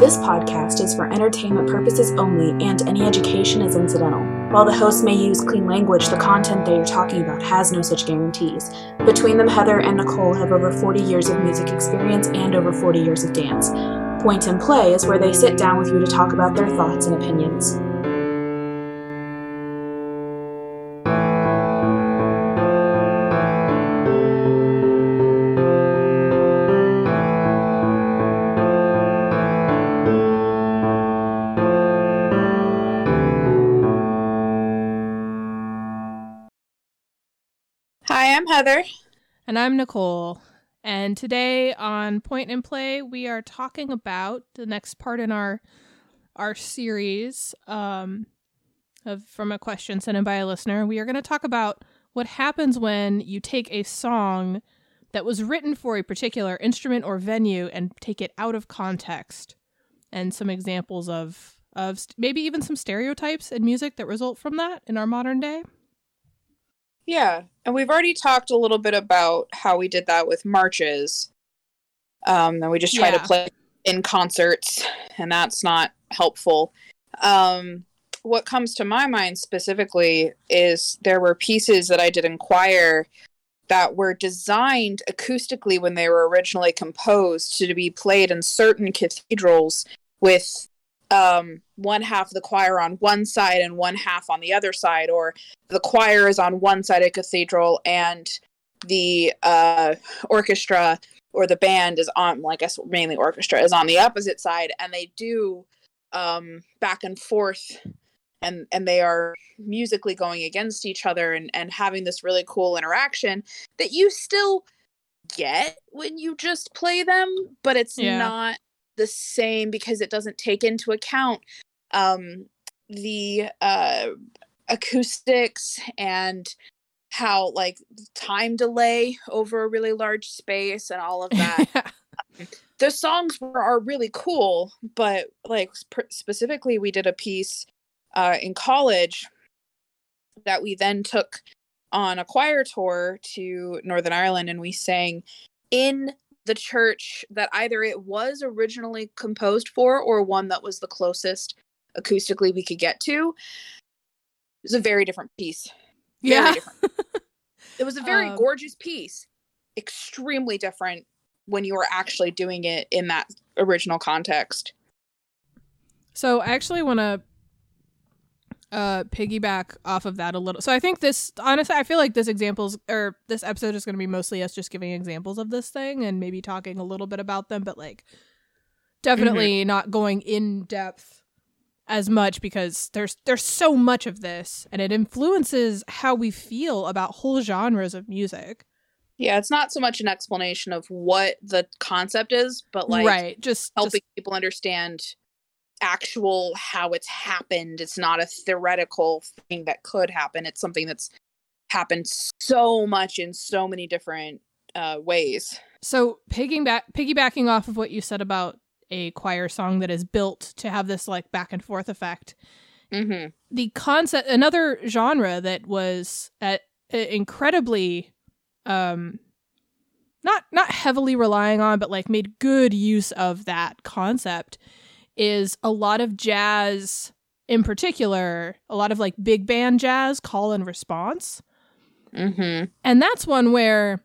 This podcast is for entertainment purposes only, and any education is incidental. While the hosts may use clean language, the content they are talking about has no such guarantees. Between them, Heather and Nicole have over 40 years of music experience and over 40 years of dance. Point and Play is where they sit down with you to talk about their thoughts and opinions. Heather. And I'm Nicole. And today on Point and Play, we are talking about the next part in our our series um, of from a question sent in by a listener. We are going to talk about what happens when you take a song that was written for a particular instrument or venue and take it out of context, and some examples of of st- maybe even some stereotypes in music that result from that in our modern day. Yeah, and we've already talked a little bit about how we did that with marches. Um, and we just try Yeah. to play in concerts, and that's not helpful. Um, what comes to my mind specifically is there were pieces that I did in choir that were designed acoustically when they were originally composed to be played in certain cathedrals with um, one half of the choir on one side and one half on the other side, or the choir is on one side of cathedral and the uh, orchestra or the band is on, well, I guess mainly orchestra is on the opposite side, and they do um, back and forth, and and they are musically going against each other and and having this really cool interaction that you still get when you just play them, but it's Yeah. not the same because it doesn't take into account um, the uh, acoustics and how like time delay over a really large space and all of that. The songs were, are really cool but like sp- specifically we did a piece uh, in college that we then took on a choir tour to northern ireland and we sang in the church that either it was originally composed for or one that was the closest acoustically we could get to it was a very different piece very yeah. different. it was a very Um, gorgeous piece extremely different when you were actually doing it in that original context So I actually want to uh piggyback off of that a little. So I think this honestly I feel like this examples or this episode is going to be mostly us just giving examples of this thing and maybe talking a little bit about them but like definitely not going in depth as much because there's there's so much of this and it influences how we feel about whole genres of music. yeah it's not so much an explanation of what the concept is but like right. Just, helping just people understand actual how it's happened it's not a theoretical thing that could happen it's something that's happened so much in so many different uh, ways So piggyback piggybacking off of what you said about a choir song that is built to have this like back and forth effect. mm-hmm. The concept another genre that was at, incredibly um not not heavily relying on but like made good use of that concept is a lot of jazz in particular, a lot of like big band jazz call and response. Mm-hmm. And that's one where,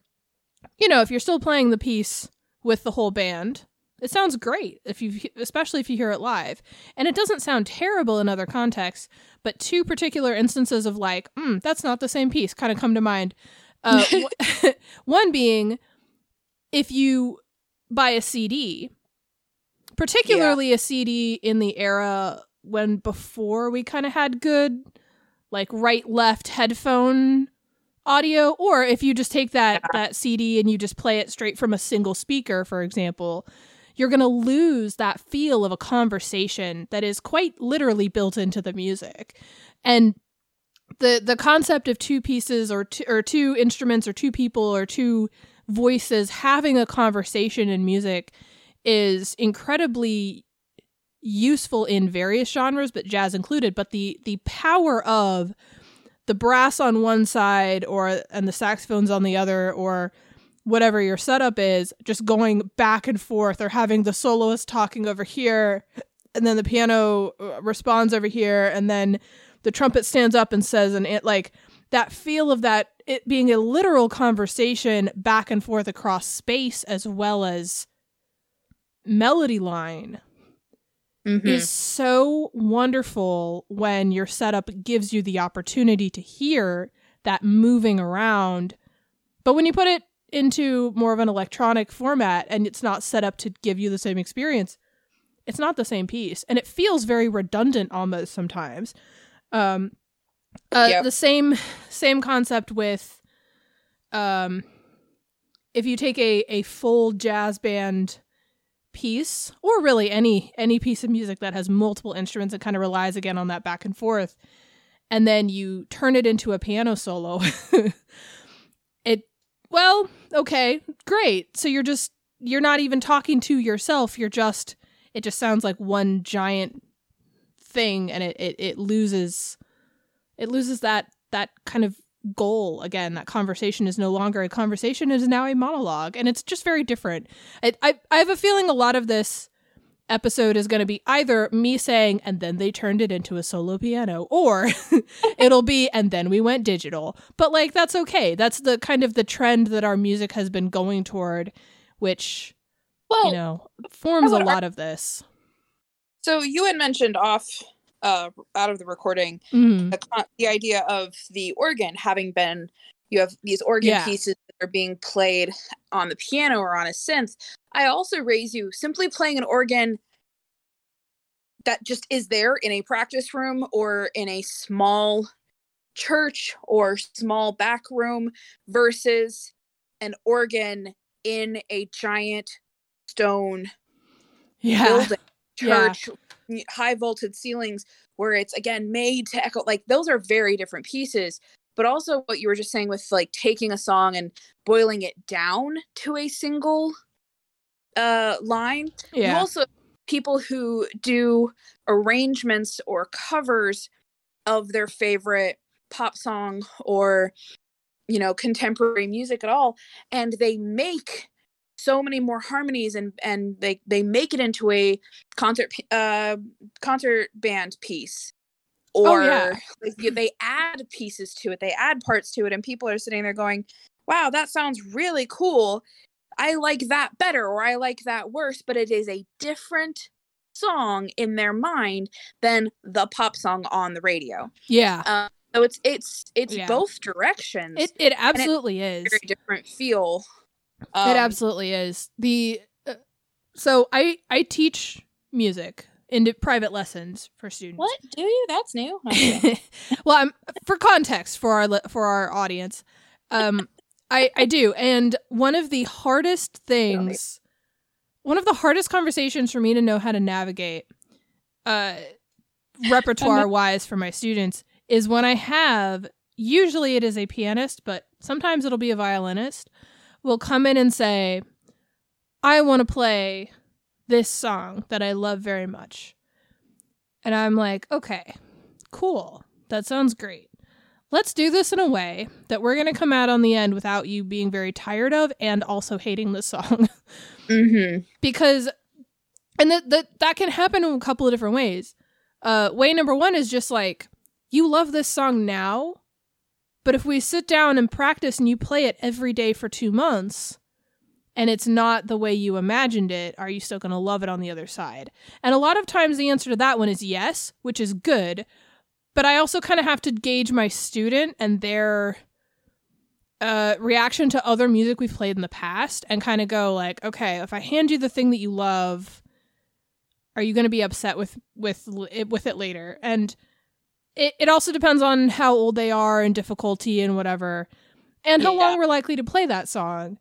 you know, if you're still playing the piece with the whole band, it sounds great if you, especially if you hear it live. And it doesn't sound terrible in other contexts. But two particular instances of like, mm, that's not the same piece, kind of come to mind. Uh, one being, if you buy a CD, particularly a CD in the era when before we kind of had good, like right left headphone audio or if you just take that that CD and you just play it straight from a single speaker for example you're going to lose that feel of a conversation that is quite literally built into the music. And the the concept of two pieces or two, or two instruments or two people or two voices having a conversation in music is incredibly useful in various genres but jazz included but the the power of the brass on one side or and the saxophones on the other or whatever your setup is, just going back and forth or having the soloist talking over here and then the piano uh, responds over here and then the trumpet stands up and says and it like that feel of that it being a literal conversation back and forth across space as well as melody line Mhm. is so wonderful when your setup gives you the opportunity to hear that moving around. But when you put it into more of an electronic format and it's not set up to give you the same experience, it's not the same piece. And it feels very redundant almost sometimes. Um uh, Yep. the same same concept with um if you take a, a full jazz band piece or really any any piece of music that has multiple instruments and kind of relies again on that back and forth. And then you turn it into a piano solo. It well okay great. So you're just you're not even talking to yourself you're just it just sounds like one giant thing and it it, it loses it loses that that kind of goal again that conversation is no longer a conversation it is now a monologue and it's just very different. I, I, I have a feeling a lot of this episode is going to be either me saying and then they turned it into a solo piano or it'll be and then we went digital. But like that's okay. That's the kind of the trend that our music has been going toward which well, you know forms a lot of this. So you had mentioned off uh out of the recording Mhm. the, the idea of the organ having been you have these organ Yeah. pieces that are being played on the piano or on a synth i also raise you simply playing an organ that just is there in a practice room or in a small church or small back room versus an organ in a giant stone yeah building church y- high vaulted ceilings where it's again made to echo like those are very different pieces. But also what you were just saying with like taking a song and boiling it down to a single uh line. You also people who do arrangements or covers of their favorite pop song or you know contemporary music at all and they make so many more harmonies and and they they make it into a concert uh concert band piece or Oh, yeah. like, they add pieces to it they add parts to it and people are sitting there going wow that sounds really cool I like that better or I like that worse, but it is a different song in their mind than the pop song on the radio. yeah So it's it's it's Yeah. both directions. it, it absolutely is very different feel. It Um, absolutely is the uh, so i i teach music in private lessons for students What do you? That's new. well, I'm for context for our for our audience. Um, I I do, and one of the hardest things, one of the hardest conversations for me to know how to navigate, uh, repertoire wise for my students is when I have. Usually, it is a pianist, but sometimes it'll be a violinist. Will come in and say, "I want to play this song that I love very much," and I'm like, "Okay." cool. That sounds great. Let's do this in a way that we're going to come out on the end without you being very tired of and also hating the song. mm-hmm. because, and that, that, that can happen in a couple of different ways. Uh, way number one is just like, you love this song now, but if we sit down and practice and you play it every day for two months, and it's not the way you imagined it, are you still going to love it on the other side? And a lot of times the answer to that one is yes, which is good. But I also kind of have to gauge my student and their uh, reaction to other music we've played in the past and kind of go like, okay, if I hand you the thing that you love, are you going to be upset with with it with it later? And it, it also depends on how old they are and difficulty and whatever, and how Yeah. long we're likely to play that song.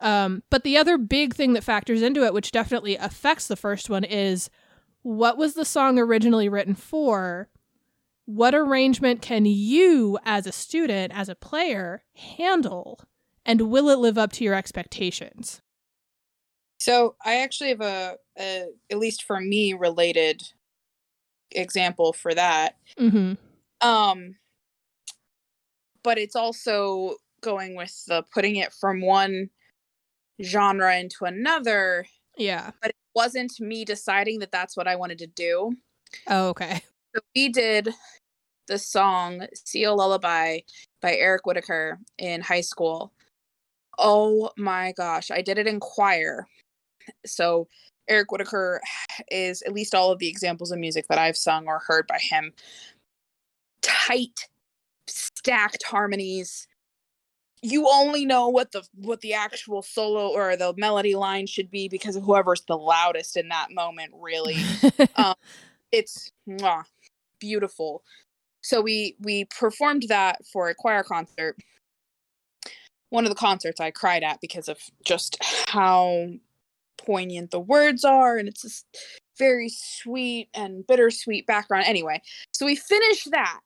Um, but the other big thing that factors into it, which definitely affects the first one, is what was the song originally written for? What arrangement can you, as a student, as a player, handle? And will it live up to your expectations? So I actually have a, a at least for me related example for that. Mm-hmm. Um but it's also going with the putting it from one genre into another Yeah. but it wasn't me deciding that that's what i wanted to do Oh, okay. so we did the song seal lullaby by Eric Whitacre in high school oh my gosh i did it in choir so Eric Whitacre is at least all of the examples of music that i've sung or heard by him tight stacked harmonies. You only know what the what the actual solo or the melody line should be because of whoever's the loudest in that moment really. Um, it's mwah, beautiful. So we we performed that for a choir concert. One of the concerts i cried at because of just how poignant the words are and it's this very sweet and bittersweet background. Anyway so we finished that.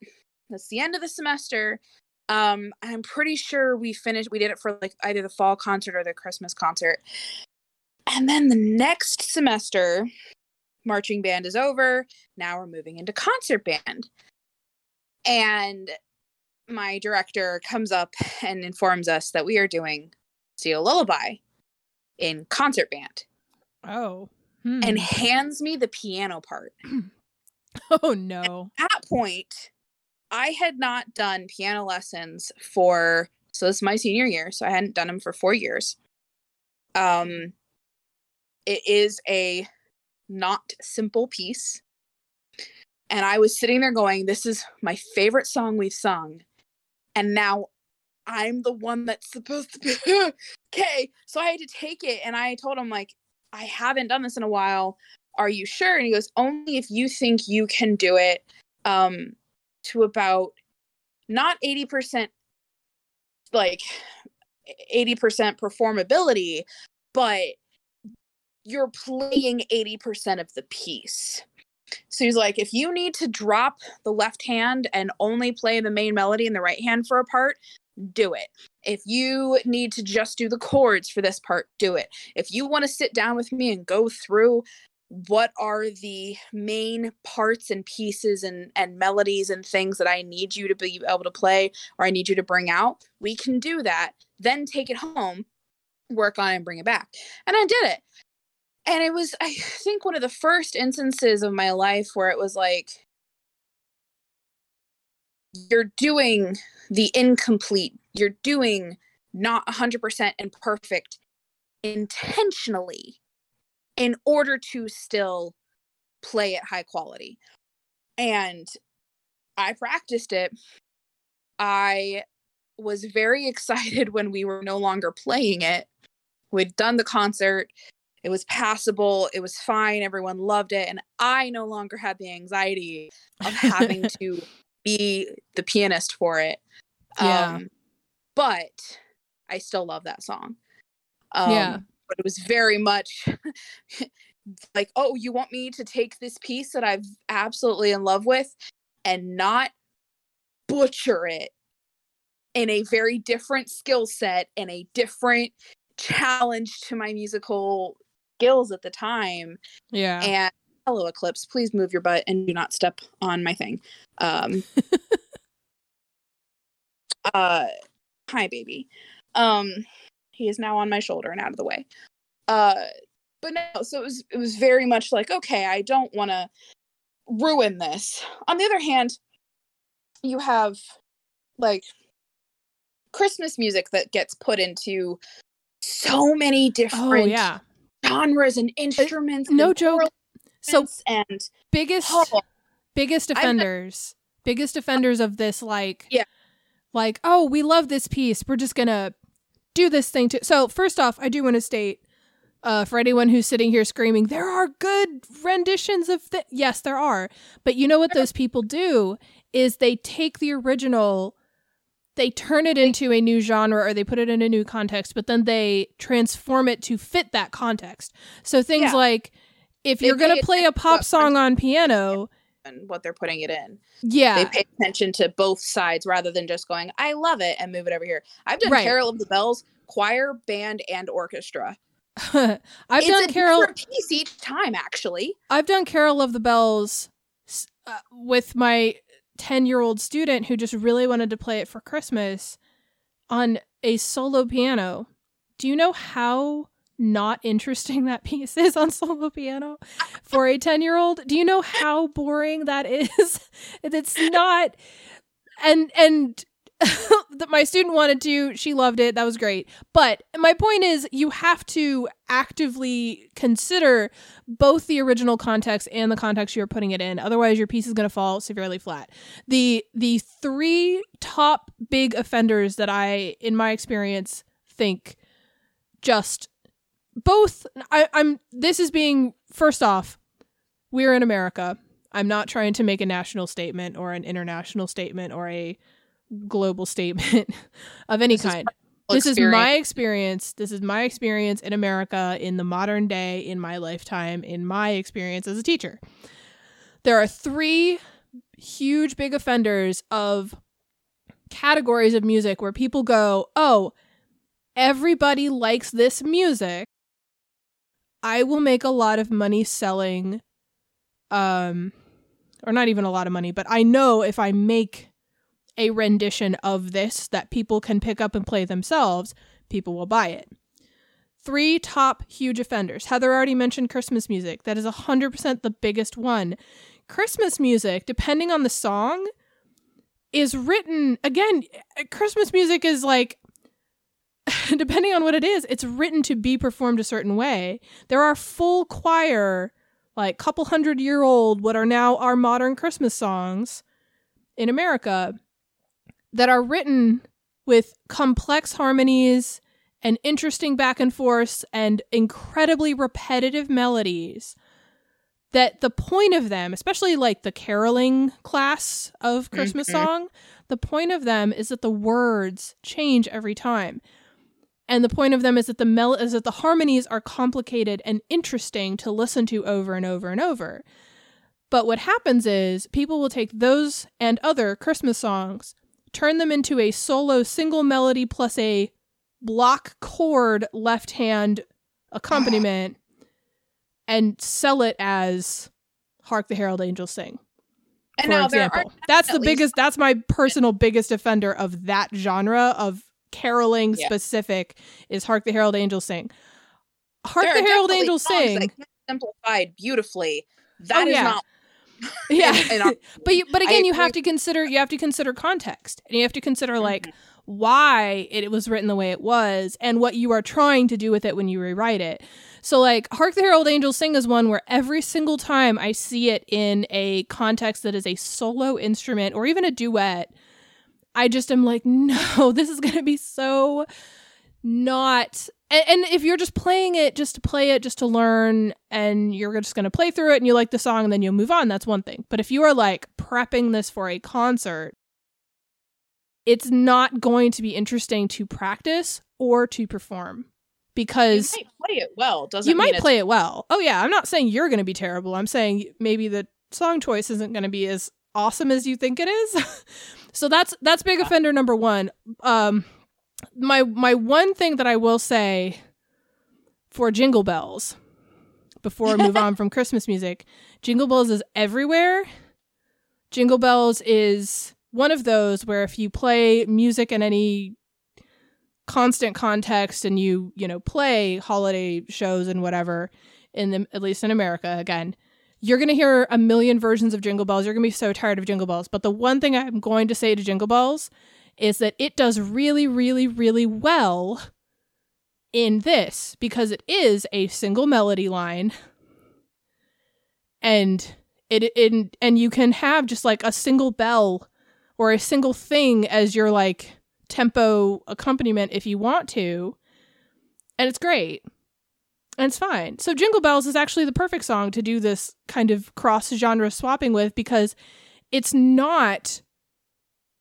That's the end of the semester. Um i'm pretty sure we finished we did it for like either the fall concert or the christmas concert. And then the next semester marching band is over. Now we're moving into concert band. And my director comes up and informs us that we are doing seal lullaby in concert band oh. Hmm. and hands me the piano part oh no. at that point, I had not done piano lessons for so this is my senior year, so I hadn't done them for four years. Um, it is a not simple piece, and I was sitting there going, "This is my favorite song we've sung," and now I'm the one that's supposed to be okay. So I had to take it, and I told him like, "I haven't done this in a while. Are you sure?" And he goes, "Only if you think you can do it." Um, to about not 80% like 80% performability but you're playing 80% of the piece so he's like if you need to drop the left hand and only play the main melody in the right hand for a part do it. If you need to just do the chords for this part do it. If you want to sit down with me and go through what are the main parts and pieces and and melodies and things that I need you to be able to play or I need you to bring out we can do that then take it home work on it and bring it back. And I did it. And it was I think one of the first instances of my life where it was like you're doing the incomplete you're doing not 100% and perfect intentionally in order to still play at high quality. And I practiced it. I was very excited when we were no longer playing it. We'd done the concert. It was passable. It was fine. Everyone loved it. And I no longer had the anxiety of having to be the pianist for it. Yeah. Um, but I still love that song. Um, Yeah. But it was very much like, oh, you want me to take this piece that I've absolutely in love with and not butcher it in a very different skill set and a different challenge to my musical skills at the time Yeah. and hello eclipse. Please move your butt and do not step on my thing. Um uh hi baby. Um he is now on my shoulder and out of the way. Uh but no so it was it was very much like okay i don't want to ruin this. On the other hand you have like christmas music that gets put into so many oh different yeah. genres and instruments no and joke. So and biggest oh, biggest been- offenders biggest offenders of this like Yeah. like oh we love this piece we're just gonna do this thing too so first off i do want to state uh, for anyone who's sitting here screaming there are good renditions of th-. yes there are but you know what those people do is they take the original they turn it into a new genre or they put it in a new context but then they transform it to fit that context so things Yeah. like if you're gonna play a pop song on piano and what they're putting it in. Yeah. They pay attention to both sides rather than just going i love it and move it over here. I've done Right. carol of the bells choir band and orchestra. I've it's done a Carol. piece each time actually. I've done Carol of the Bells uh, with my ten-year-old student who just really wanted to play it for Christmas on a solo piano. Do you know how not interesting that piece is on solo piano for a 10 year old? Do you know how boring that is? it's not. And, and, that my student wanted to she loved it that was great but my point is you have to actively consider both the original context and the context you're putting it in otherwise your piece is going to fall severely flat the the three top big offenders that i in my experience think just both I, i'm this is being first off we're in america i'm not trying to make a national statement or an international statement or a global statement of any This is kind. This is my experience. This is my experience in America in the modern day, in my lifetime, in my experience as a teacher. There are three huge big offenders of categories of music where people go, oh, everybody likes this music. I will make a lot of money selling, um, or not even a lot of money, but I know if I make a rendition of this that people can pick up and play themselves, people will buy it. Three top huge offenders. Heather already mentioned Christmas music. That is 100% the biggest one. Christmas music, depending on the song, is written again. Christmas music is like, depending on what it is, it's written to be performed a certain way. There are full choir, like couple hundred year old, what are now our modern Christmas songs in America that are written with complex harmonies and interesting back and forth and incredibly repetitive melodies that the point of them especially like the caroling class of christmas Mhm. song the point of them is that the words change every time and the point of them is that the mel is that the harmonies are complicated and interesting to listen to over and over and over. But what happens is people will take those and other christmas songs turn them into a solo single melody plus a block chord left hand accompaniment and sell it as hark the herald angels sing and for now there example. Are that's the biggest that's my personal biggest offender of that genre of caroling Yeah. specific is hark the herald angels sing hark there the herald angels sing simplified beautifully. That Oh, is yeah. not. yeah in- in our- but you, but again you have to consider you have to consider context and you have to consider like Mhm. why it was written the way it was and what you are trying to do with it when you rewrite it so like hark the herald angels sing is one where every single time i see it in a context that is a solo instrument or even a duet i just am like no this is gonna be so not and, and if you're just playing it just to play it just to learn and you're just going to play through it and you like the song and then you'll move on that's one thing but if you are like prepping this for a concert it's not going to be interesting to practice or to perform You because might play it well. Doesn't you might play it well oh yeah i'm not saying you're going to be terrible i'm saying maybe the song choice isn't going to be as awesome as you think it is. So that's that's big offender number one. Um my my one thing that i will say for jingle bells before we move on from christmas music jingle bells is everywhere. Jingle bells is one of those where if you play music in any constant context and you you know play holiday shows and whatever in the at least in america again you're going to hear a million versions of jingle bells. You're going to be so tired of jingle bells. But the one thing i'm going to say to jingle bells is that it does really really really well in this because it is a single melody line. And it in and you can have just like a single bell or a single thing as your like tempo accompaniment if you want to. And it's great and it's fine so jingle bells is actually the perfect song to do this kind of cross genre swapping with because it's not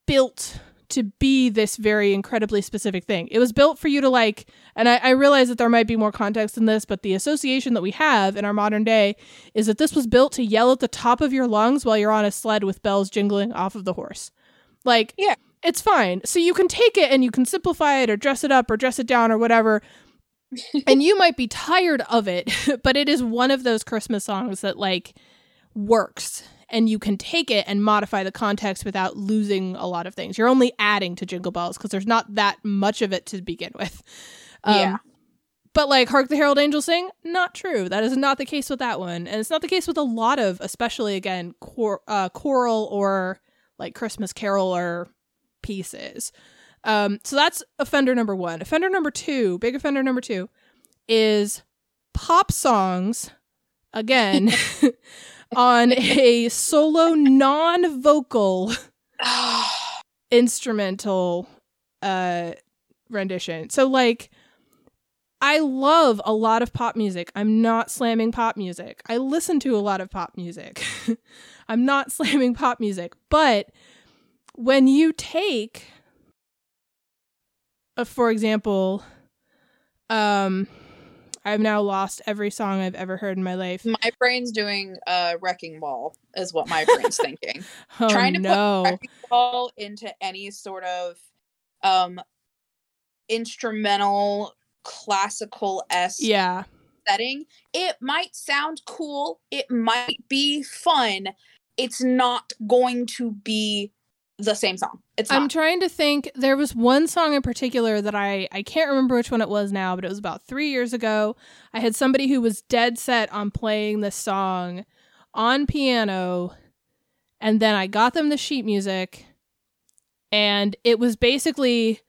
built to be this very incredibly specific thing. It was built for you to like, and I, I realize that there might be more context in this, but the association that we have in our modern day is that this was built to yell at the top of your lungs while you're on a sled with bells jingling off of the horse. Like, Yeah. it's fine. So you can take it and you can simplify it or dress it up or dress it down or whatever. And you might be tired of it, but it is one of those Christmas songs that like works and you can take it and modify the context without losing a lot of things. You're only adding to Jingle Bells because there's not that much of it to begin with. Um, Yeah. but like Hark the Herald Angels Sing, not true. That is not the case with that one. And it's not the case with a lot of, especially again, chor- uh, choral or like Christmas carol or pieces. Um, so that's offender number one. Offender number two, big offender number two, is pop songs, again, on a solo non vocal instrumental uh rendition. So like I love a lot of pop music. I'm not slamming pop music. I listen to a lot of pop music. I'm not slamming pop music, but when you take uh, for example um I've now lost every song I've ever heard in my life. My brain's doing a wrecking ball, is what my brain's thinking. Oh, Trying to no. put wrecking ball into any sort of um instrumental classical s yeah. setting, it might sound cool. It might be fun. It's not going to be the same song. It's I'm trying to think. There was one song in particular that I I can't remember which one it was now, but it was about three years ago. I had somebody who was dead set on playing this song on piano, and then I got them the sheet music, and it was basically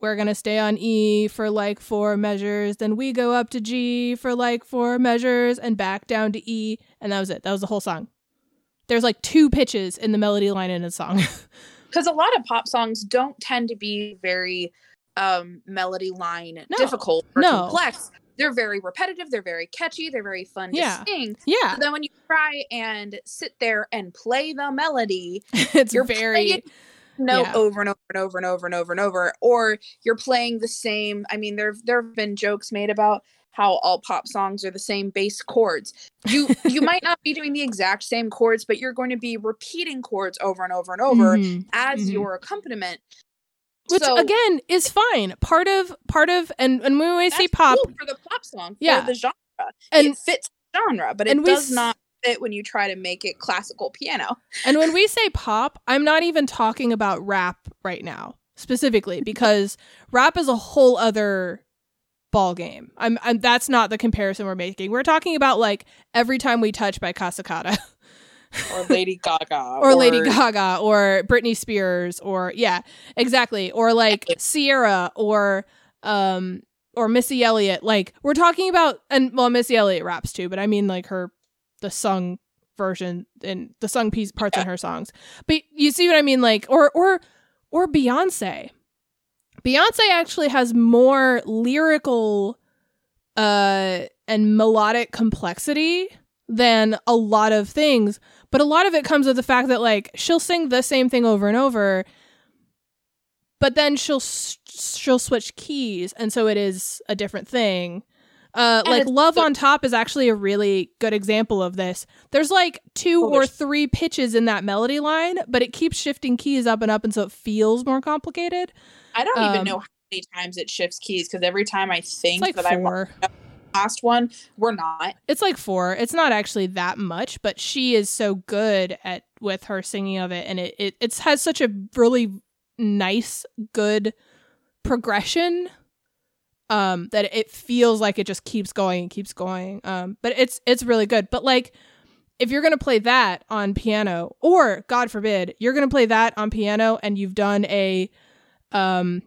we're gonna stay on E for like four measures, then we go up to G for like four measures, and back down to E, and that was it. That was the whole song. There's like two pitches in the melody line in a song. because a lot of pop songs don't tend to be very um melody line No. difficult or No. complex they're very repetitive they're very catchy they're very fun Yeah. to sing yeah, but then when you try and sit there and play the melody it's you're very note Yeah. over and over and over and over and over and over or you're playing the same i mean there there have been jokes made about how all pop songs are the same bass chords you you might not be doing the exact same chords but you're going to be repeating chords over and over and over Mhm. as Mhm. your accompaniment which So- again is fine. Part of part of and and when we say pop, cool for the pop song Yeah. for the genre and it fits the genre but it does not fit when you try to make it classical piano and when we say pop, I'm not even talking about rap right now specifically because rap is a whole other ball game. I'm, I'm that's not the comparison we're making. We're talking about like every time we touch by Cascada. or lady gaga or Lady Gaga or Britney Spears or yeah, exactly. Or like Ciara or um or Missy Elliott. Like we're talking about and well Missy Elliott raps too, but I mean like her the sung version and the sung piece parts in her songs. But you see what I mean like or or or Beyonce. Beyonce actually has more lyrical uh and melodic complexity than a lot of things but a lot of it comes with the fact that like she'll sing the same thing over and over but then she'll she'll switch keys and so it is a different thing uh like love so- on top is actually a really good example of this there's like two Oh, or three pitches in that melody line but it keeps shifting keys up and up and so it feels more complicated i don't um, even know how many times it shifts keys because every time i think like that i four last one we're not It's like four. It's not actually that much, but she is so good at with her singing of it, and it it it's, has such a really nice, good progression. Um, that it feels like it just keeps going and keeps going. Um, but it's it's really good. But like, if you're gonna play that on piano, or God forbid, you're gonna play that on piano, and you've done a, um,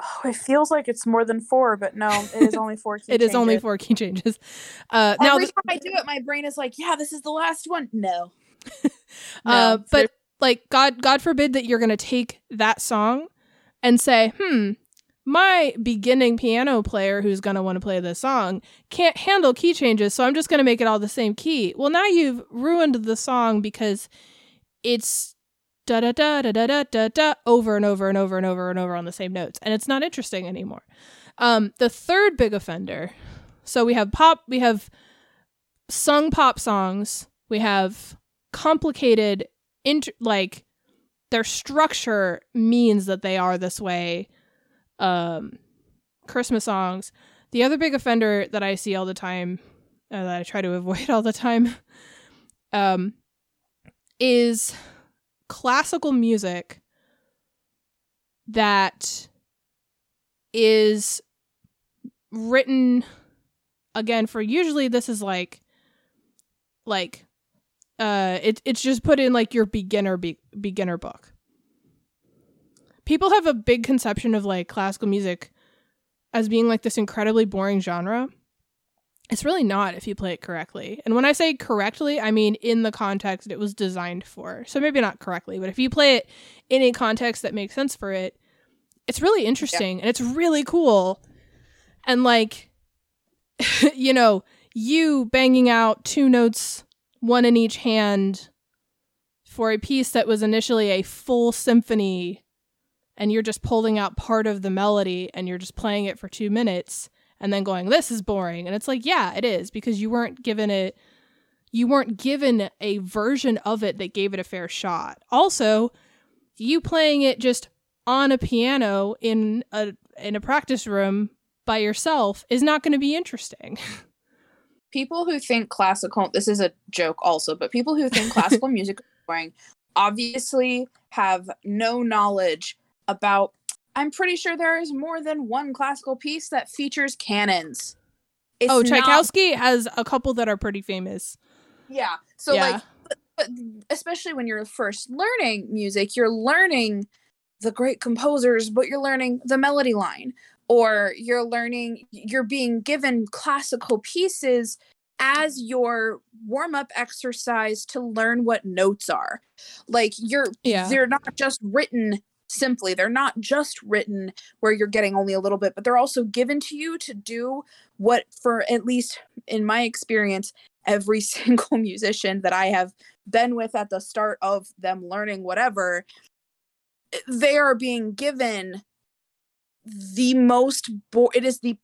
oh, it feels like it's more than four but no it is only four it is only four key changes. Uh, now every time i do it my brain is like yeah this is the last one no, Uh, No, but like God, God forbid that you're gonna take that song and say, hmm, my beginning piano player who's gonna want to play this song can't handle key changes, so I'm just gonna make it all the same key. Well, now you've ruined the song because it's da da da da da da da da over and over and over and over and over on the same notes, and it's not interesting anymore. Um, the third big offender. So we have pop, we have sung pop songs, we have complicated int- like their structure means that they are this way um christmas songs. The other big offender that i see all the time uh, that i try to avoid all the time um is classical music that is written again for usually this is like like uh it, it's just put in like your beginner be- beginner book people have a big conception of like classical music as being like this incredibly boring genre. It's really not if you play it correctly. And when i say correctly i mean in the context it was designed for. So maybe not correctly but if you play it in a context that makes sense for it it's really interesting yeah. and it's really cool. And like you know you banging out two notes one in each hand for a piece that was initially a full symphony and you're just pulling out part of the melody and you're just playing it for 2 minutes and then going this is boring and it's like yeah it is because you weren't given it you weren't given a version of it that gave it a fair shot also you playing it just on a piano in a in a practice room by yourself is not going to be interesting. people who think classical this is a joke also, but people who think classical music is boring obviously have no knowledge about I'm pretty sure there is more than one classical piece that features cannons. It's oh, Tchaikovsky not... has a couple that are pretty famous. Yeah. So yeah. like but, but especially when you're first learning music, you're learning the great composers, but you're learning the melody line, or you're learning, you're being given classical pieces as your warm up exercise to learn what notes are. Like you're, yeah. they're not just written simply, they're not just written where you're getting only a little bit, but they're also given to you to do what, for at least in my experience, every single musician that I have been with at the start of them learning whatever they are being given the most bo- it is the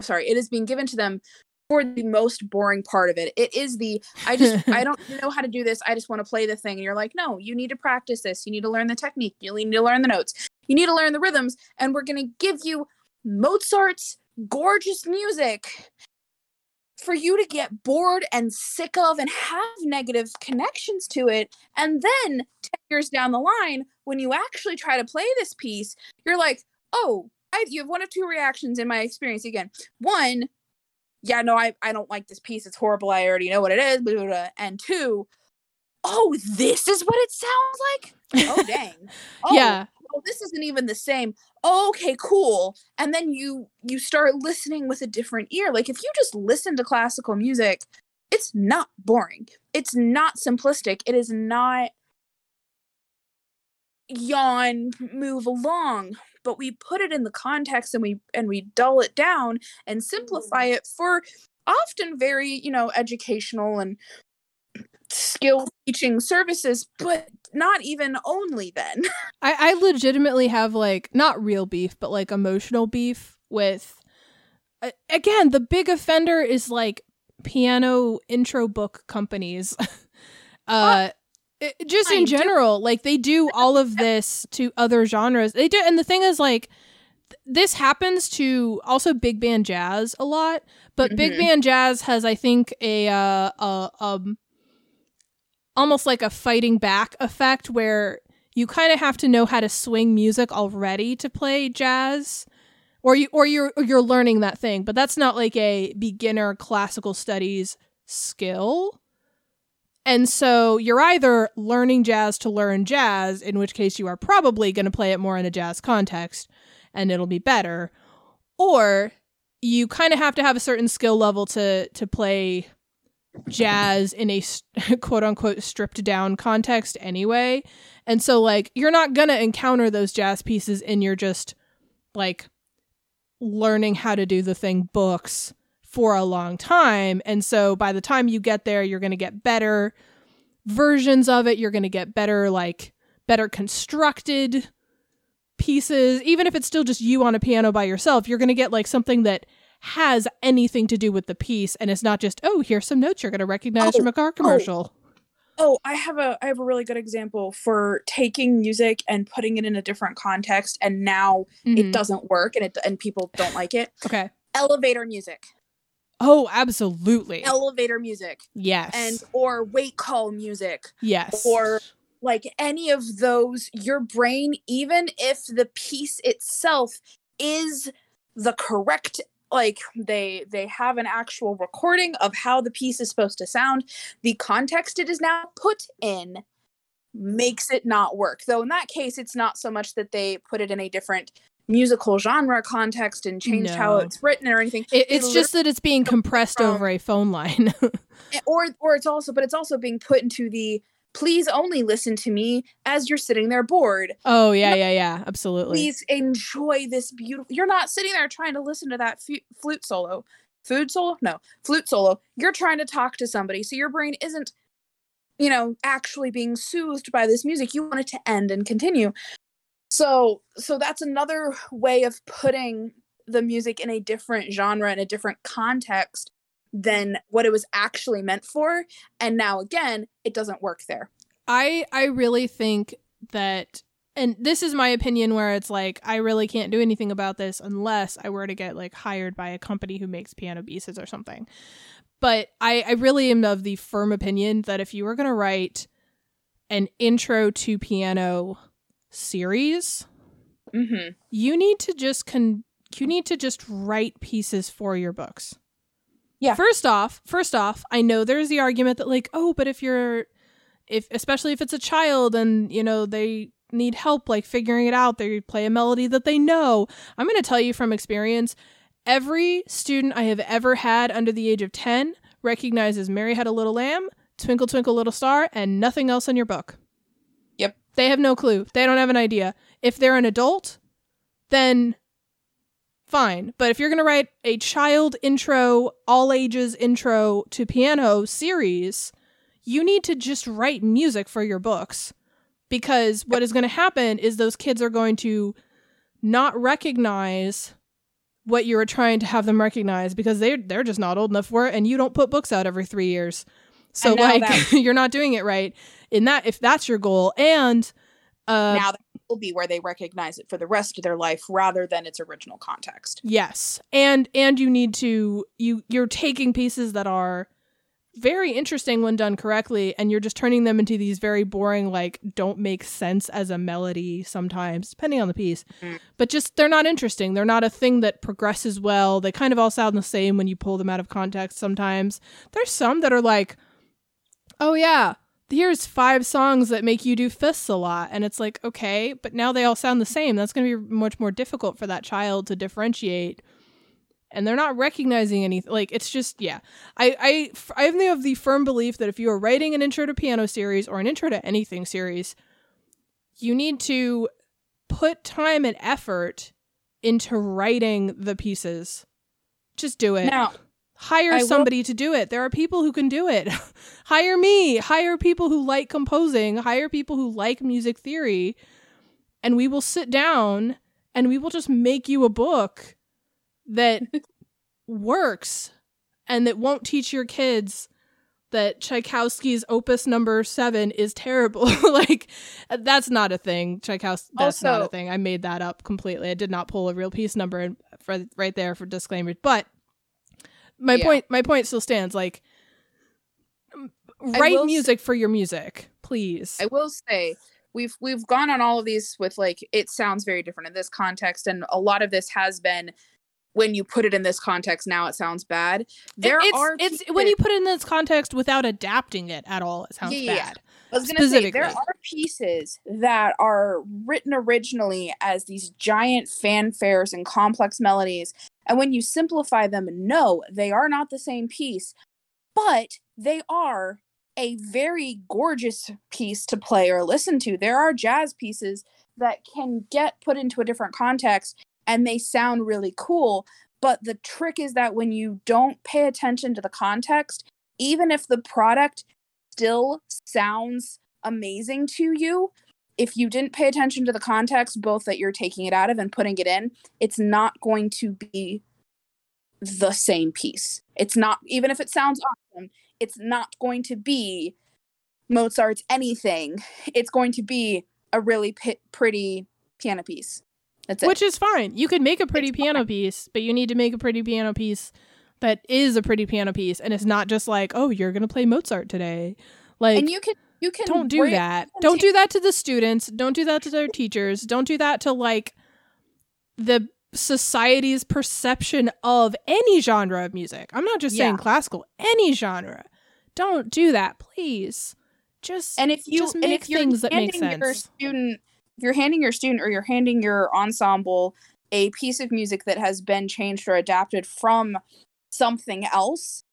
sorry it is being given to them for the most boring part of it. It is the i just i don't know how to do this. I just want to play the thing. And you're like no you need to practice this. You need to learn the technique. You need to learn the notes. You need to learn the rhythms. And we're going to give you mozart's gorgeous music for you to get bored and sick of and have negative connections to it. And then 10 years down the line, when you actually try to play this piece, you're like, oh, I, you have one of two reactions in my experience again. One, yeah, no, I, I don't like this piece. It's horrible. I already know what it is. Blah, blah, blah. And two, oh, this is what it sounds like? Oh, dang. Oh, yeah oh this isn't even the same oh, okay cool and then you you start listening with a different ear like if you just listen to classical music it's not boring it's not simplistic it is not yawn move along but we put it in the context and we and we dull it down and simplify mm. it for often very you know educational and skill teaching services, but not even only then. I, I legitimately have like not real beef, but like emotional beef with uh, again, the big offender is like piano intro book companies. uh it, just I in general, do. like they do all of this to other genres. They do and the thing is like this happens to also big band jazz a lot, but mm-hmm. big band jazz has I think a uh a um almost like a fighting back effect where you kind of have to know how to swing music already to play jazz or you or you're or you're learning that thing but that's not like a beginner classical studies skill and so you're either learning jazz to learn jazz in which case you are probably going to play it more in a jazz context and it'll be better or you kind of have to have a certain skill level to to play jazz in a quote unquote stripped down context anyway. And so like you're not going to encounter those jazz pieces in your just like learning how to do the thing books for a long time. And so by the time you get there, you're going to get better versions of it. You're going to get better like better constructed pieces even if it's still just you on a piano by yourself you're going to get like something that has anything to do with the piece and it's not just oh here's some notes you're going to recognize oh, from a car oh. commercial oh. oh i have a i have a really good example for taking music and putting it in a different context and now mm-hmm. it doesn't work and it and people don't like it okay elevator music Oh, absolutely. Elevator music. Yes. And or wake call music. Yes. Or like any of those, your brain, even if the piece itself is the correct like they they have an actual recording of how the piece is supposed to sound the context it is now put in makes it not work though in that case it's not so much that they put it in a different musical genre context and changed how it's written or anything. It, It it's just that it's being compressed from- over a phone line. Or or it's also but it's also being put into the please only listen to me as you're sitting there bored. Oh yeah, yeah, yeah, absolutely. please enjoy this beautiful you're not sitting there trying to listen to that fu- flute solo. Food solo? No. Flute solo. You're trying to talk to somebody so your brain isn't you know actually being soothed by this music. You want it to end and continue so so that's another way of putting the music in a different genre in a different context than what it was actually meant for and now again it doesn't work there I I really think that and this is my opinion where it's like I really can't do anything about this unless I were to get like hired by a company who makes piano pieces or something. But I, I really am of the firm opinion that if you were gonna write an intro to piano series, mm-hmm. you need to just con you need to just write pieces for your books. Yeah. First off, first off, I know there's the argument that like, oh, but if you're if especially if it's a child and, you know, they need help like figuring it out, they play a melody that they know. I'm going to tell you from experience, every student I have ever had under the age of 10 recognizes Mary Had a Little Lamb, Twinkle Twinkle Little Star, and nothing else in your book. They have no clue. They don't have an idea. If they're an adult, then fine. But if you're going to write a child intro, all ages intro to piano series, you need to just write music for your books. Because what is going to happen is those kids are going to not recognize what you are trying to have them recognize because they they're just not old enough for it and you don't put books out every 3 years. So like that- you're not doing it right. In that if that's your goal and uh now that will be where they recognize it for the rest of their life rather than its original context. Yes. And and you need to you you're taking pieces that are very interesting when done correctly and you're just turning them into these very boring like don't make sense as a melody sometimes depending on the piece. Mm. But just they're not interesting. They're not a thing that progresses well. They kind of all sound the same when you pull them out of context sometimes. There's some that are like oh yeah, here's five songs that make you do fists a lot. And it's like okay but now they all sound the same. That's going to be much more difficult for that child to differentiate. And they're not recognizing anything like it's just yeah. I i i of the firm belief that if you are writing an intro to piano series or an intro to anything series you need to put time and effort into writing the pieces. Just do it. Now, hire I will- somebody to do it. There are people who can do it. hire me. Hire people who like composing. Hire people who like music theory. And we will sit down and we will just make you a book that works and that won't teach your kids that Tchaikovsky's opus number seven is terrible. like, that's not a thing. Tchaikovsky, that's not a thing. I made that up completely. I did not pull a real piece number in- for, right there for disclaimers. But my Yeah. point my point still stands like write music for your music please I will say we've we've gone on all of these with like it sounds very different in this context and a lot of this has been when you put it in this context now it sounds bad. There it's, are it's pieces- when you put it in this context without adapting it at all it sounds yeah. bad I was gonna say there are pieces that are written originally as these giant fanfares and complex melodies, and when you simplify them, no, they are not the same piece, but they are a very gorgeous piece to play or listen to. There are jazz pieces that can get put into a different context and they sound really cool, but the trick is that when you don't pay attention to the context, even if the product still sounds amazing to you if you didn't pay attention to the context both that you're taking it out of and putting it in it's not going to be the same piece. It's not even if it sounds awesome it's not going to be mozart's anything. It's going to be a really pi- pretty piano piece. That's it. Which is fine. You could make a pretty It's piano fine. piece but you need to make a pretty piano piece that is a pretty piano piece and it's not just like oh you're gonna play mozart today. Like and you can you can don't do break- that don't do that to the students don't do that to their teachers don't do that to like the society's perception of any genre of music. I'm not just saying Yeah. classical, any genre. Don't do that, please. Just and if you just and make if you're things that make handing your student if you're handing your student or you're handing your ensemble a piece of music that has been changed or adapted from something else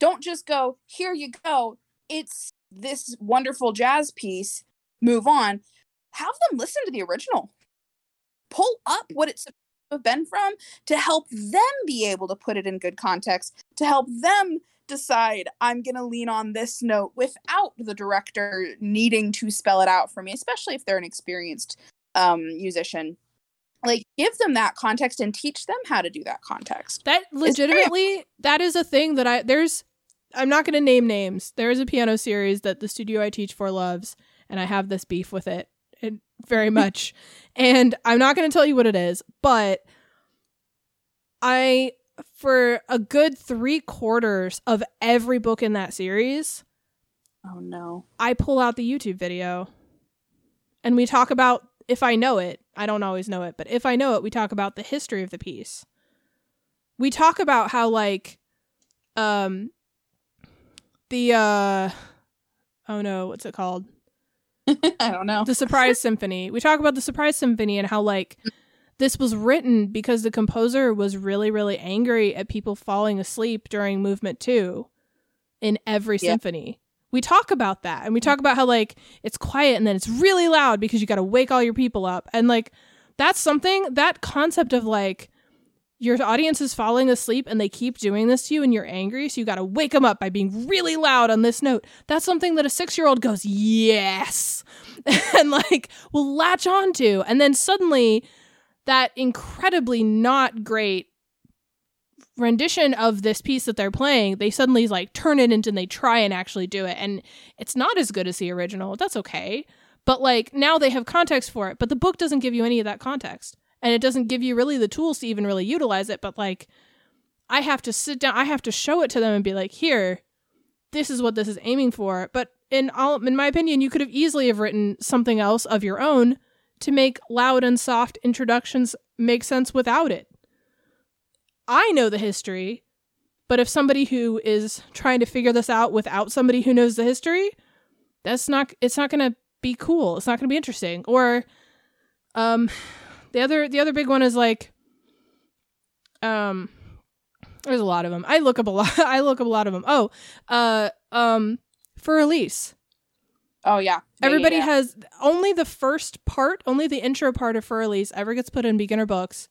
don't just go here you go it's this wonderful jazz piece move on have them listen to the original pull up what it's supposed to have been from to help them be able to put it in good context to help them decide I'm going to lean on this note without the director needing to spell it out for me, especially if they're an experienced um, musician. Like, give them that context and teach them how to do that context. That legitimately, that is a thing that I there's. I'm not going to name names. There is a piano series that the studio I teach for loves, and I have this beef with it, it very much. and I'm not going to tell you what it is, but I for a good three quarters of every book in that series, Oh, no. I pull out the YouTube video and we talk about if I know it. I don't always know it, but if I know it, we talk about the history of the piece. We talk about how like um the uh oh no, what's it called? I don't know. The Surprise Symphony. We talk about the Surprise Symphony and how like this was written because the composer was really really angry at people falling asleep during movement 2 in every Yeah. symphony. We talk about that and we talk about how like it's quiet and then it's really loud because you got to wake all your people up. And like that's something that concept of like your audience is falling asleep and they keep doing this to you and you're angry so you got to wake them up by being really loud on this note. That's something that a 6-year-old goes, "Yes." and like will latch onto and then suddenly that incredibly not great rendition of this piece that they're playing they suddenly like turn it into and they try and actually do it. And it's not as good as the original. That's okay. But like now they have context for it. But the book doesn't give you any of that context and it doesn't give you really the tools to even really utilize it but like i have to sit down i have to show it to them and be like here this is what this is aiming for. But in all in my opinion you could have easily have written something else of your own to make loud and soft introductions make sense without it. I know the history but if somebody who is trying to figure this out without somebody who knows the history that's not it's not going to be cool. It's not going to be interesting. Or um the other the other big one is like um there's a lot of them i look up a lot i look up a lot of them oh uh um for Elise. Oh, yeah. Yeah, Everybody yeah, yeah. has only the first part, only the intro part of For Elise ever gets put in beginner books,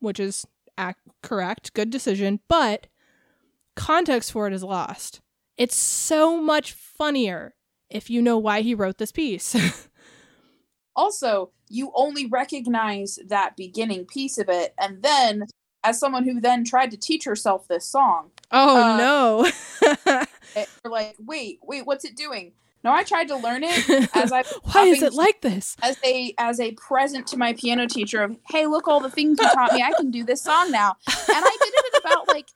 which is ac- correct, good decision, but context for it is lost. It's so much funnier if you know why he wrote this piece. also you only recognize that beginning piece of it and then as someone who then tried to teach herself this song oh Uh, no. it- you're like wait wait what's it doing no i tried to learn it as i why is it like this? as a as a present to my piano teacher of hey look all the things you taught me i can do this song now and i did it at about like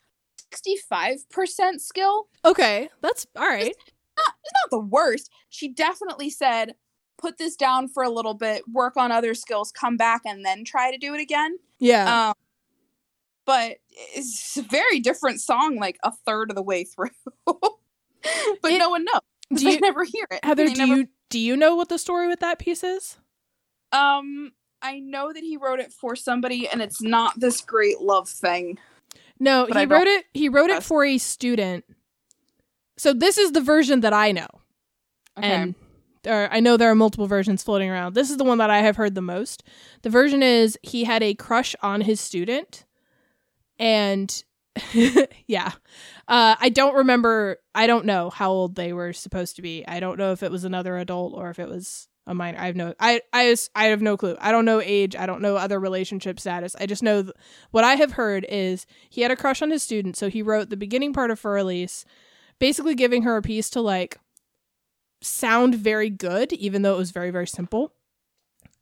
65% skill Okay, that's all right. it's not the worst she definitely said put this down for a little bit work on other skills come back and then try to do it again Yeah. Um, but it's a very different song, like a third of the way through. but It- no one knows. do you- never hear it. Heather, do never- you do you know what the story with that piece is? Um, I know that he wrote it for somebody, and it's not this great love thing. No, he I wrote it. He wrote it for a student. So this is the version that I know, Okay. and there, I know there are multiple versions floating around. This is the one that I have heard the most. The version is he had a crush on his student, and yeah, uh, I don't remember. I don't know how old they were supposed to be. I don't know if it was another adult or if it was a minor. I have no. I I I have no clue. I don't know age. I don't know other relationship status. I just know th- what I have heard is he had a crush on his student, so he wrote the beginning part of For Elise, basically giving her a piece to like sound very good, even though it was very very simple.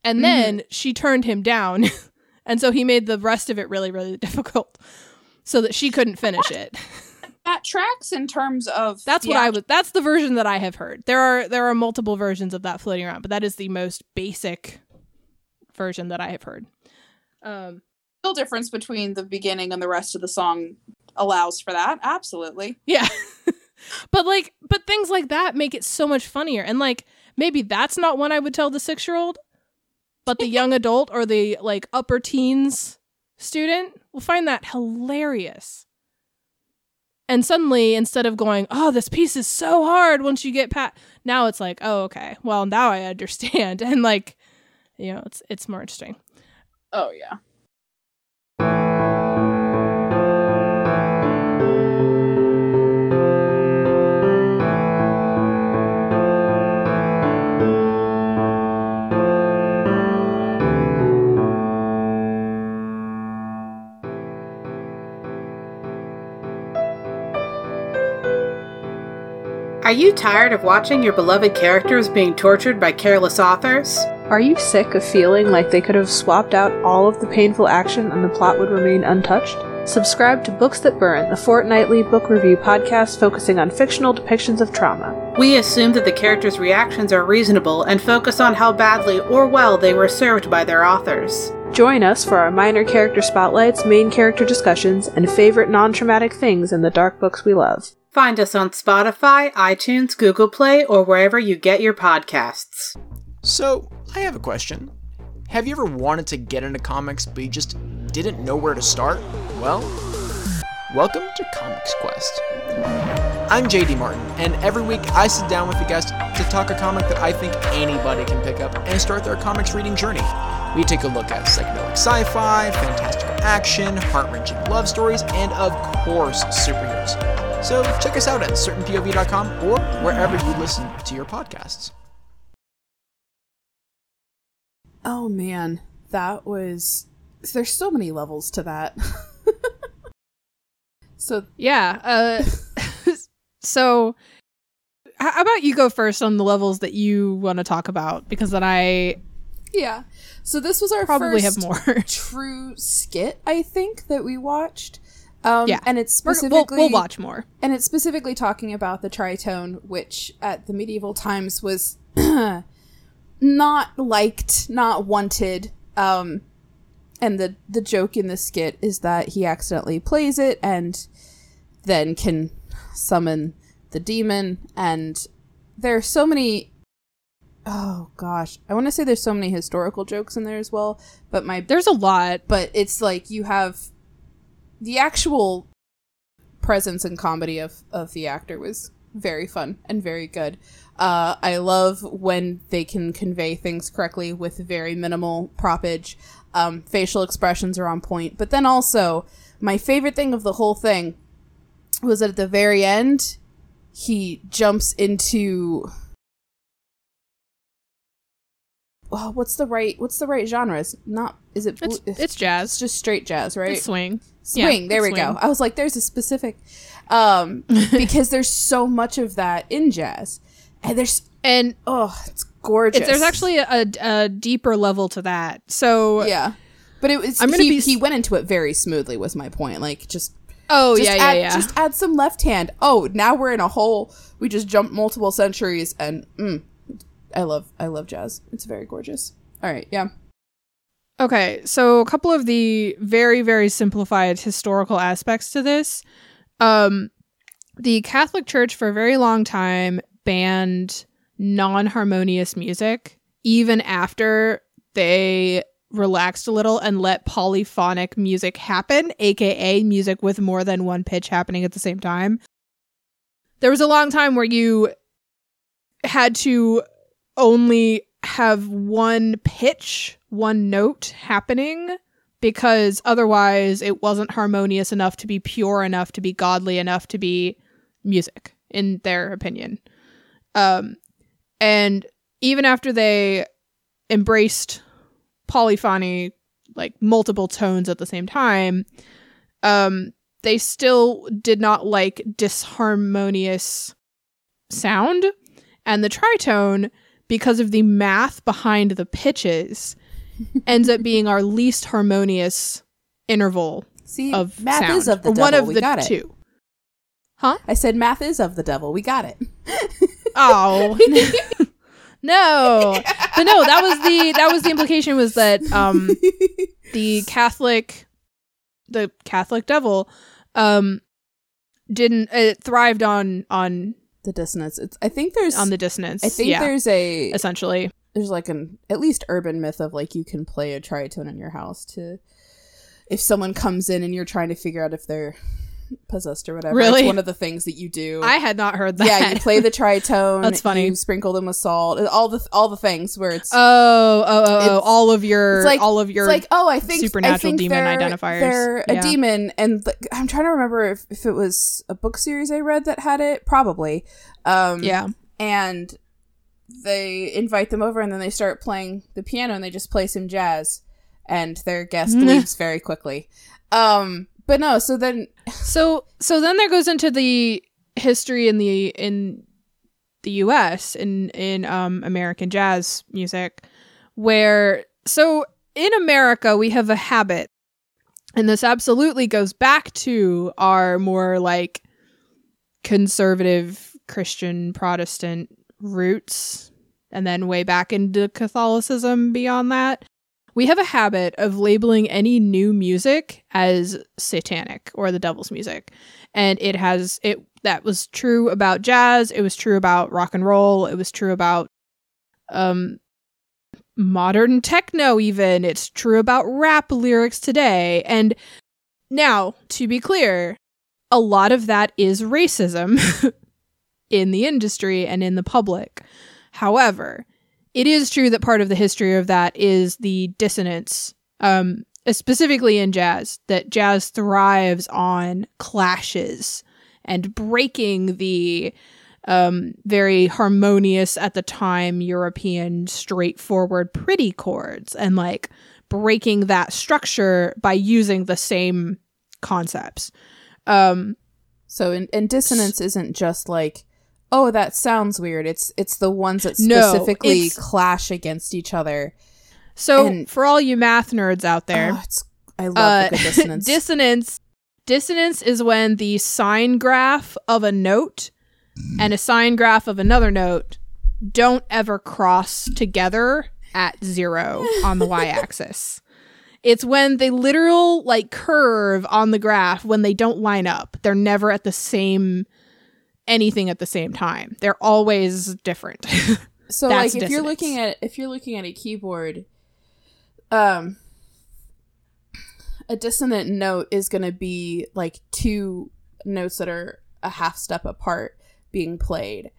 And Mhm. then she turned him down, and so he made the rest of it really really difficult, so that she couldn't finish it. that tracks in terms of That's what I act- was. That's the version that I have heard. There are there are multiple versions of that floating around, but that is the most basic version that I have heard. Um, difference between the beginning and the rest of the song allows for that. Absolutely. Yeah. But like but things like that make it so much funnier. And like maybe that's not one I would tell the 6-year-old, but the young adult or the like upper teens student will find that hilarious. And suddenly instead of going, "Oh, this piece is so hard once you get past," now it's like, "Oh, okay. Well, now I understand." And like, you know, it's it's more interesting. Oh yeah. Are you tired of watching your beloved characters being tortured by careless authors? Are you sick of feeling like they could have swapped out all of the painful action and the plot would remain untouched? Subscribe to Books That Burn, the fortnightly book review podcast focusing on fictional depictions of trauma. We assume that the characters' reactions are reasonable and focus on how badly or well they were served by their authors. Join us for our minor character spotlights, main character discussions, and favorite non traumatic things in the dark books we love. Find us on Spotify, iTunes, Google Play, or wherever you get your podcasts. So, I have a question. Have you ever wanted to get into comics but you just didn't know where to start? Well, welcome to Comics Quest. I'm JD Martin, and every week I sit down with a guest to talk a comic that I think anybody can pick up and start their comics reading journey. We take a look at psychedelic sci fi, fantastical action, heart wrenching love stories, and of course, superheroes. So check us out at certainpov.com or wherever you listen to your podcasts. Oh man, that was. There's so many levels to that. so Yeah. Uh, so, how about you go first on the levels that you want to talk about? Because then I yeah, so this was our probably first have more. true skit I think that we watched. Um, Yeah. and it's specifically we'll, we'll watch more. and it's specifically talking about the tritone, which at the medieval times was not liked, not wanted. Um, and the the joke in the skit is that he accidentally plays it and then can summon the demon. And there are so many. Oh gosh, I want to say there's so many historical jokes in there as well, but my There's a lot. but it's like you have the actual presence and comedy of of the actor was very fun and very good. Uh, I love when they can convey things correctly with very minimal propage. Um, facial expressions are on point, but then also my favorite thing of the whole thing was that at the very end he jumps into oh, what's the right what's the right genre? It's not is it It's, it's jazz. it's just straight jazz, right? It's swing. swing. Yeah, there we it's go. I was like, there's a specific, um, because there's so much of that in jazz, and there's And oh, it's gorgeous. it, there's actually a, a deeper level to that. So yeah, but it was. I'm gonna he, be he went into it very smoothly. Was my point? Like just. oh just yeah, add, yeah, yeah. Just add some left hand. Oh, now we're in a hole. We just jumped multiple centuries, and mm, I love, I love jazz. It's very gorgeous. All right, yeah. Okay, so a couple of the very, very simplified historical aspects to this. Um, the Catholic Church for a very long time banned non harmonious music, even after they relaxed a little and let polyphonic music happen, aka music with more than one pitch happening at the same time. There was a long time where you had to only have one pitch, one note happening because otherwise it wasn't harmonious enough to be pure enough to be godly enough to be music in their opinion. Um and even after they embraced polyphony like multiple tones at the same time, um they still did not like disharmonious sound and the tritone because of the math behind the pitches ends up being our least harmonious interval See, of math sound, is of the devil. one of we the got it. two. I said math is of the devil. We got it. Oh no, but no, that was the that was the implication was that um the Catholic the Catholic devil um didn't it thrived on on The dissonance. It's. I think there's. on the dissonance. I think yeah, there's a. essentially. There's like an at least urban myth of like you can play a tritone in your house to, if someone comes in and you're trying to figure out if they're possessed or whatever. Really? It's one of the things that you do. I had not heard that. yeah, you play the tritone. That's funny. You sprinkle them with salt. All the all the things where it's. Oh, oh, oh, oh! All of your, like- all of your. it's like oh, I think I supernatural think demon they're, identifiers. They're a demon, and th- I'm trying to remember if, if it was a book series I read that had it. Probably. Um, yeah, and they invite them over and then they start playing the piano and they just play some jazz and their guest leaves very quickly um but no so then So so then there goes into the history in the in the US in in um American jazz music where so in America we have a habit and this absolutely goes back to our more like conservative Christian Protestant roots and then way back into Catholicism beyond that we have a habit of labeling any new music as satanic or the devil's music. And it has it that was true about jazz it was true about rock and roll it was true about um modern techno even it's true about rap lyrics today. And now to be clear a lot of that is racism in the industry and in the public. However it is true that part of the history of that is the dissonance, um, specifically in jazz, that jazz thrives on clashes and breaking the um, very harmonious at the time European straightforward pretty chords and like breaking that structure by using the same concepts. Um, so in, and dissonance isn't just like oh that sounds weird it's it's the ones that specifically it's- clash against each other so And- for all you math nerds out there, Oh, it's, i love Uh, dissonance dissonance. Dissonance is when the sine graph of a note and a sine graph of another note don't ever cross together at zero on the y-axis. It's when they literal like curve on the graph when they don't line up. They're never at the same anything at the same time. They're always different. so like if you're looking at if you're looking at a keyboard um a dissonant note is going to be like two notes that are a half step apart being played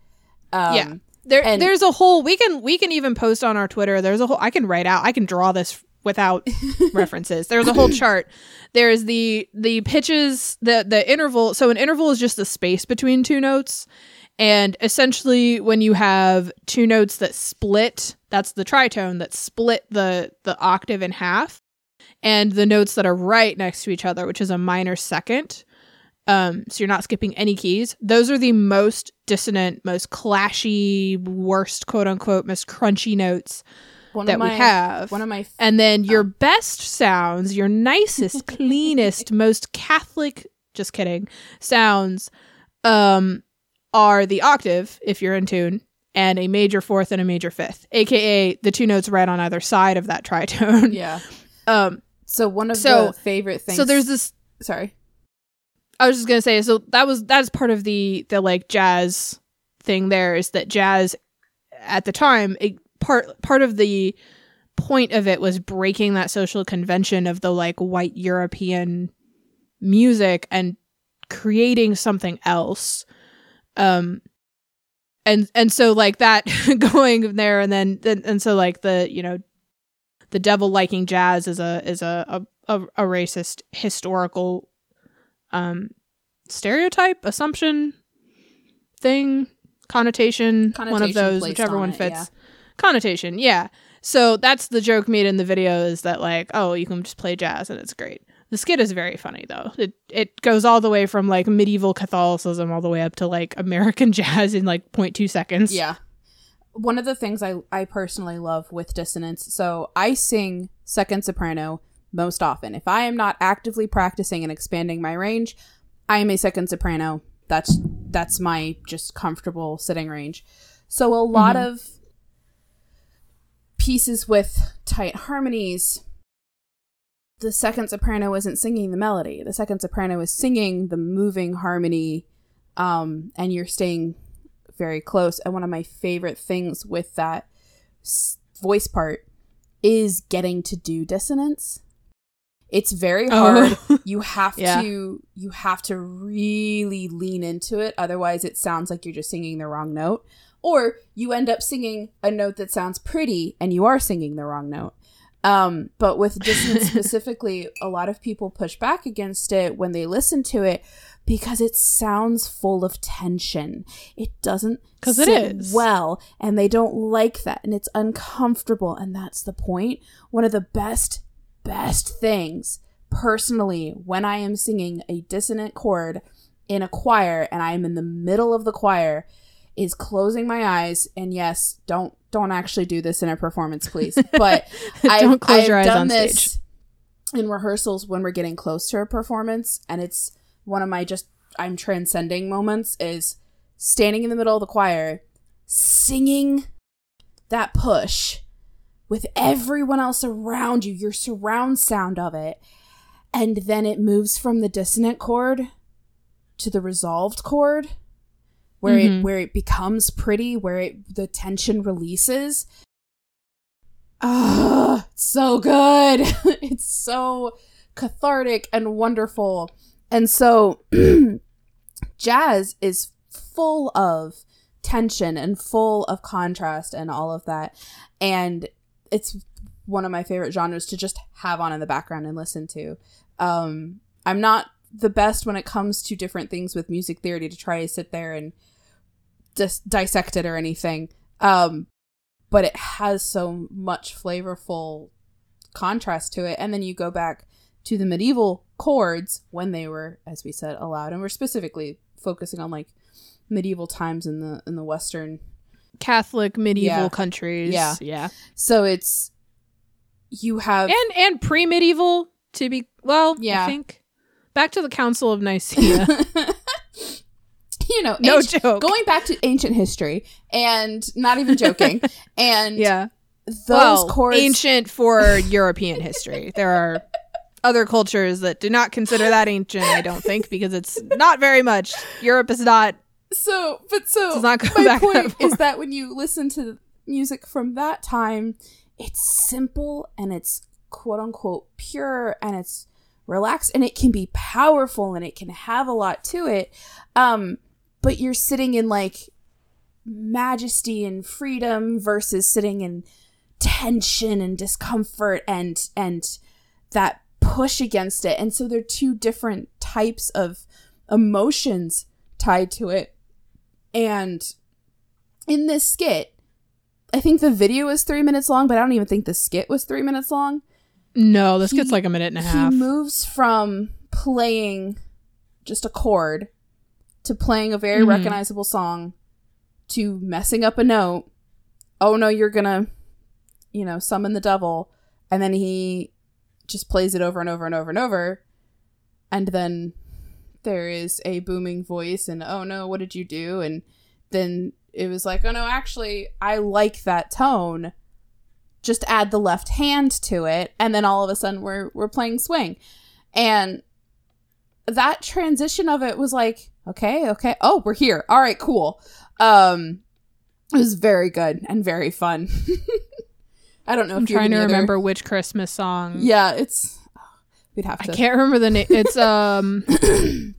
um Yeah. There, And- there's a whole. We can we can even post on our Twitter. There's a whole. I can write out. I can draw this without references. There's a whole chart. There's the the pitches, the the interval. So an interval is just the space between two notes, and essentially when you have two notes that split, that's the tritone that split the the octave in half, and the notes that are right next to each other, which is a minor second. Um, so you're not skipping any keys. Those are the most dissonant, most clashy, worst quote unquote, most crunchy notes one that of my we have. one of my and then your best sounds, your nicest, cleanest, most Catholic, just kidding, sounds, um, are the octave if you're in tune, and a major fourth and a major fifth, aka the two notes right on either side of that tritone. yeah Um, so one of So- the favorite things so there's this sorry I was just gonna say, so that was that's part of the the like jazz thing. There is that jazz at the time, it, part part of the point of it was breaking that social convention of the like white European music and creating something else. Um, and and so like that going there, and then and, and so like the you know the devil liking jazz is a is a a, a, racist historical um stereotype assumption thing connotation, one of those whichever on one it, fits yeah. Connotation yeah so that's the joke made in the video is that like oh you can just play jazz and it's great the skit is very funny though it it goes all the way from like medieval catholicism all the way up to like american jazz in like 0.2 seconds Yeah. One of the things I, I personally love with dissonance, so I sing second soprano most often. If I am not actively practicing and expanding my range, I am a second soprano. That's that's my just comfortable sitting range. So a lot mm-hmm. of pieces with tight harmonies the second soprano isn't singing the melody. The second soprano is singing the moving harmony, um, and you're staying very close. And one of my favorite things with that s- voice part is getting to do dissonance. It's very hard. Oh. You have Yeah. to you have to really lean into it otherwise it sounds like you're just singing the wrong note or you end up singing a note that sounds pretty and you are singing the wrong note. Um, but with dissonance specifically, a lot of people push back against it when they listen to it because it sounds full of tension. It doesn't 'Cause it is. well, and they don't like that, and it's uncomfortable, and that's the point. One of the best, best things, personally, when I am singing a dissonant chord in a choir and I am in the middle of the choir, is closing my eyes and yes, don't don't actually do this in a performance, please. But I've, Don't close I've your eyes done on this stage. in rehearsals when we're getting close to a performance, and it's one of my just I'm transcending moments is standing in the middle of the choir, singing that push with everyone else around you, your surround sound of it, and then it moves from the dissonant chord to the resolved chord where it Mhm. where it becomes pretty where it the tension releases. Ah it's so good. It's so cathartic and wonderful. And so jazz is full of tension and full of contrast and all of that. And it's one of my favorite genres to just have on in the background and listen to. Um i'm not the best when it comes to different things with music theory to try to sit there and dis- dissect it or anything um but it has so much flavorful contrast to it and then you go back to the medieval chords when they were as we said allowed and we're specifically focusing on like medieval times in the in the western Catholic medieval Yeah. countries. Yeah. yeah, so it's you have and and pre-medieval to be well. Yeah. I think back to the Council of Nicaea. you know no ancient- joke. going back to ancient history and not even joking and yeah, those well, chords ancient for European history. There are other cultures that do not consider that ancient. I don't think because it's not very much. Europe is not. so but so not my back point is that when you listen to music from that time it's simple and it's quote unquote pure and it's relaxed and it can be powerful and it can have a lot to it. Um but you're sitting in like majesty and freedom versus sitting in tension and discomfort and and that push against it. And so there are two different types of emotions tied to it. And in this skit i think the video is three minutes long but i don't even think the skit was three minutes long No, this gets like a minute and a half. he moves from playing just a chord to playing a very Mhm. recognizable song to messing up a note. Oh no, you're gonna, you know, summon the devil. And then he just plays it over and over and over and over. And then there is a booming voice, and oh no, what did you do? And then it was like, oh no, actually, I like that tone just add the left hand to it and then all of a sudden we're we're playing swing and that transition of it was like okay okay oh we're here all right cool um it was very good and very fun i don't know I'm if you trying to remember which Christmas song. yeah it's we'd have to I can't remember the name. It's um.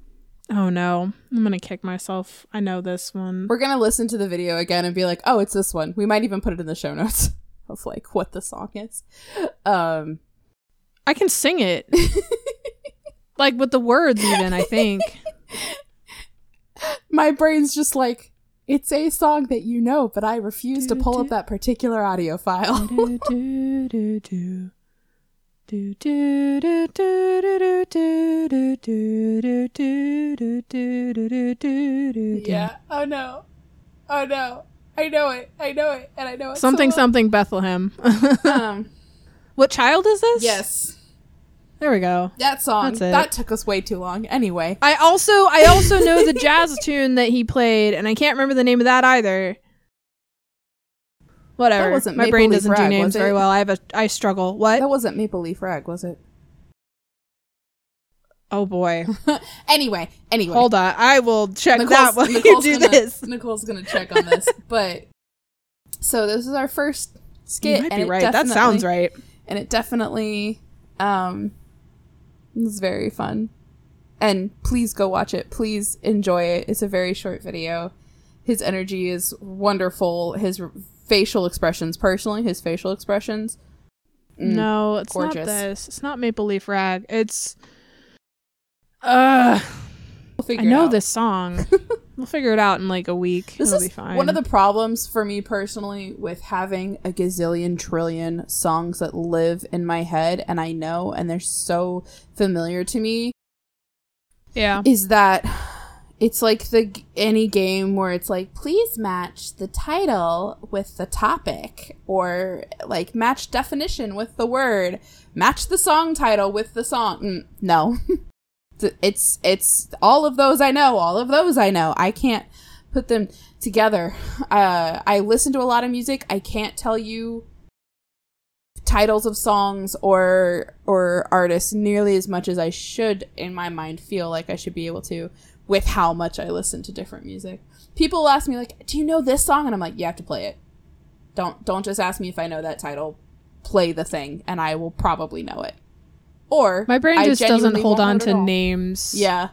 oh no, I'm gonna kick myself. I know this one. we're gonna listen to the video again and be like oh it's this one we might even put it in the show notes of like what the song is um I can sing it, like with the words. Even I think. my brain's just like it's a song that you know but i refuse to pull up that particular audio file yeah oh no oh no i know it i know it and i know it Something so something Bethlehem. um what child is this? yes There we go. that song That's it. that took us way too long anyway I also I also know the jazz tune that he played, and I can't remember the name of that either. Whatever. That wasn't My Maple brain Leaf doesn't Rag, do names very well. I have a I struggle. What? that wasn't maple leaf rag was it Oh boy. anyway, anyway. Hold on. I will check Nicole's- that while you do gonna- this. Nicole's gonna check on this, but so this is our first skit. You might be right. That sounds right. and it definitely um was very fun. And please go watch it. Please enjoy it. It's a very short video. His energy is wonderful. His r- facial expressions, personally, his facial expressions. mm, no, it's gorgeous. not this. It's not Maple Leaf Rag. It's uh we'll I know this song. we'll figure it out in like a week. This It'll is be fine. one of the problems for me personally with having a gazillion trillion songs that live in my head and I know and they're so familiar to me Yeah. is that it's like the any game where it's like please match the title with the topic or like match definition with the word match the song title with the song Mm, no it's it's all of those i know all of those i know i can't put them together uh i listen to a lot of music i can't tell you titles of songs or or artists nearly as much as I should in my mind feel like I should be able to with how much I listen to different music. People ask me like, "Do you know this song?" and I'm like, "You have to play it. Don't don't just ask me if I know that title. Play the thing and I will probably know it." Or My brain just doesn't hold on to names Yeah.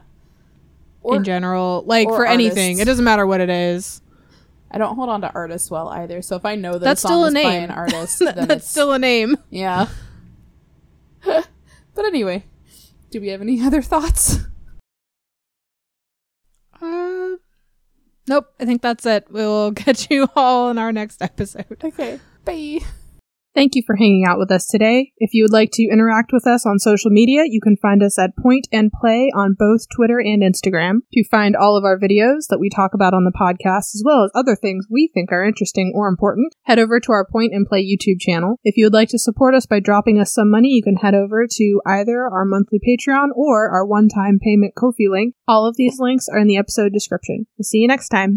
Or in general. Like or for anything. It doesn't matter what it is. I don't hold on to artists well either. So if I know that That's still a is by an artist, then That's it's- still a name. Yeah. but anyway, do we have any other thoughts? Uh, nope. I think that's it. We will catch you all in our next episode. Okay. Bye. Thank you for hanging out with us today. If you would like to interact with us on social media, you can find us at Point and Play on both Twitter and Instagram. To find all of our videos that we talk about on the podcast, as well as other things we think are interesting or important, head over to our Point and Play YouTube channel. If you would like to support us by dropping us some money, you can head over to either our monthly Patreon or our one-time payment Ko-fi link. All of these links are in the episode description. We'll see you next time.